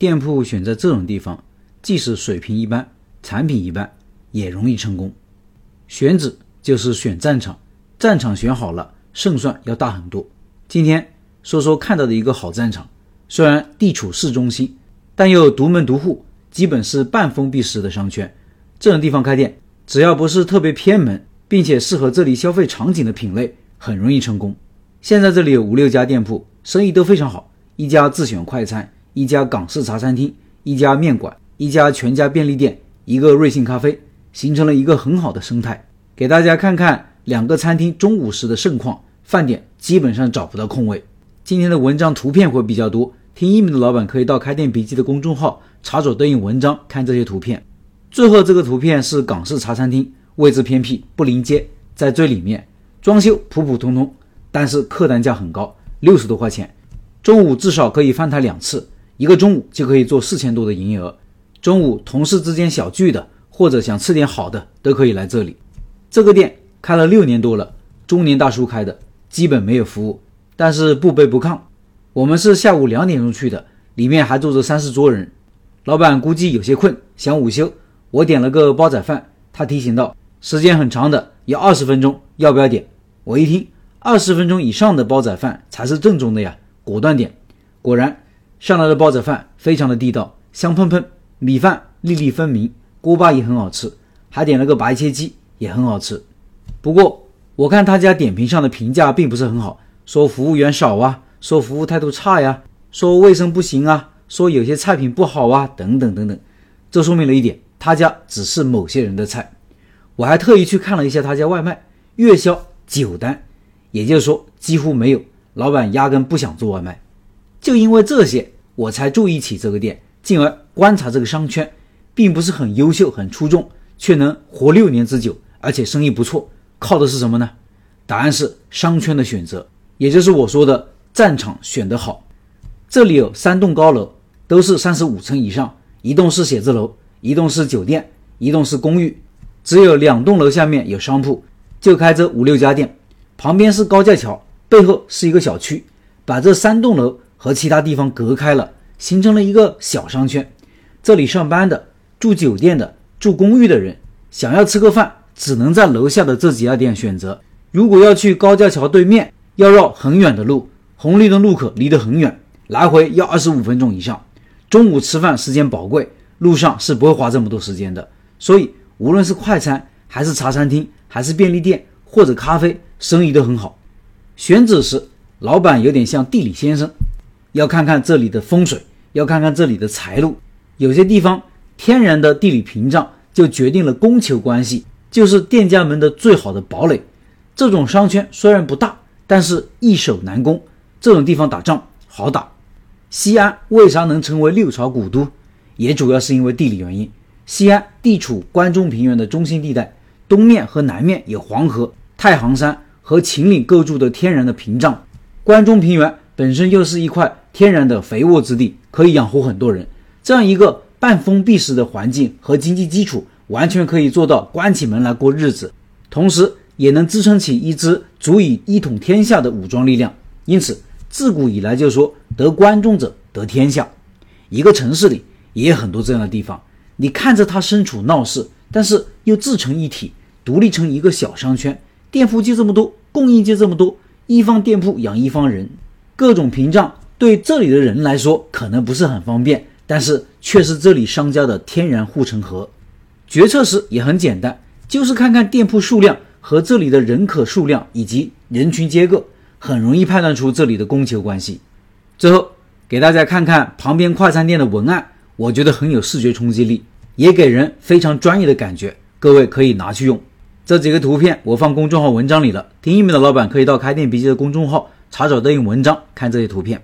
店铺选在这种地方，即使水平一般，产品一般，也容易成功。选址就是选战场，战场选好了，胜算要大很多。今天说说看到的一个好战场，虽然地处市中心，但又独门独户，基本是半封闭式的商圈。这种地方开店，只要不是特别偏门，并且适合这里消费场景的品类，很容易成功。现在这里有五六家店铺，生意都非常好，一家自选快餐。一家港式茶餐厅，一家面馆，一家全家便利店，一个瑞幸咖啡，形成了一个很好的生态。给大家看看两个餐厅中午时的盛况，饭点基本上找不到空位。今天的文章图片会比较多，听音频的老板可以到开店笔记的公众号查找对应文章看这些图片。最后这个图片是港式茶餐厅，位置偏僻，不临街，在最里面，装修普普通通，但是客单价很高，六十多块钱，中午至少可以翻台两次。一个中午就可以做四千多的营业额，中午同事之间小聚的，或者想吃点好的，都可以来这里。这个店开了六年多了，中年大叔开的，基本没有服务，但是不卑不亢。我们是下午两点钟去的，里面还坐着三四桌人。老板估计有些困，想午休。我点了个煲仔饭，他提醒道：“时间很长的，要二十分钟，要不要点？”我一听，二十分钟以上的煲仔饭才是正宗的呀，果断点。果然。上来的煲仔饭非常的地道，香喷喷，米饭粒粒分明，锅巴也很好吃，还点了个白切鸡，也很好吃。不过我看他家点评上的评价并不是很好，说服务员少啊，说服务态度差呀，说卫生不行啊，说有些菜品不好啊，等等等等。这说明了一点，他家只是某些人的菜。我还特意去看了一下他家外卖，月销九单，也就是说几乎没有，老板压根不想做外卖。就因为这些，我才注意起这个店，进而观察这个商圈，并不是很优秀、很出众，却能活六年之久，而且生意不错，靠的是什么呢？答案是商圈的选择，也就是我说的战场选得好。这里有三栋高楼，都是三十五层以上，一栋是写字楼，一栋是酒店，一栋是公寓，只有两栋楼下面有商铺，就开这五六家店，旁边是高架桥，背后是一个小区，把这三栋楼。和其他地方隔开了，形成了一个小商圈。这里上班的、住酒店的、住公寓的人，想要吃个饭，只能在楼下的这几家店选择。如果要去高架桥对面，要绕很远的路，红绿灯路口离得很远，来回要二十五分钟以上。中午吃饭时间宝贵，路上是不会花这么多时间的。所以，无论是快餐，还是茶餐厅，还是便利店或者咖啡，生意都很好。选址时，老板有点像地理先生。要看看这里的风水，要看看这里的财路。有些地方天然的地理屏障就决定了供求关系，就是店家们的最好的堡垒。这种商圈虽然不大，但是易守难攻。这种地方打仗好打。西安为啥能成为六朝古都？也主要是因为地理原因。西安地处关中平原的中心地带，东面和南面有黄河、太行山和秦岭构筑的天然的屏障。关中平原本身又是一块。天然的肥沃之地可以养活很多人，这样一个半封闭式的环境和经济基础，完全可以做到关起门来过日子，同时也能支撑起一支足以一统天下的武装力量。因此，自古以来就说得关中者得天下。一个城市里也有很多这样的地方，你看着它身处闹市，但是又自成一体，独立成一个小商圈，店铺就这么多，供应就这么多，一方店铺养一方人，各种屏障。对这里的人来说可能不是很方便，但是却是这里商家的天然护城河。决策时也很简单，就是看看店铺数量和这里的人口数量以及人群结构，很容易判断出这里的供求关系。最后给大家看看旁边快餐店的文案，我觉得很有视觉冲击力，也给人非常专业的感觉，各位可以拿去用。这几个图片我放公众号文章里了，听音频的老板可以到开店笔记的公众号查找对应文章看这些图片。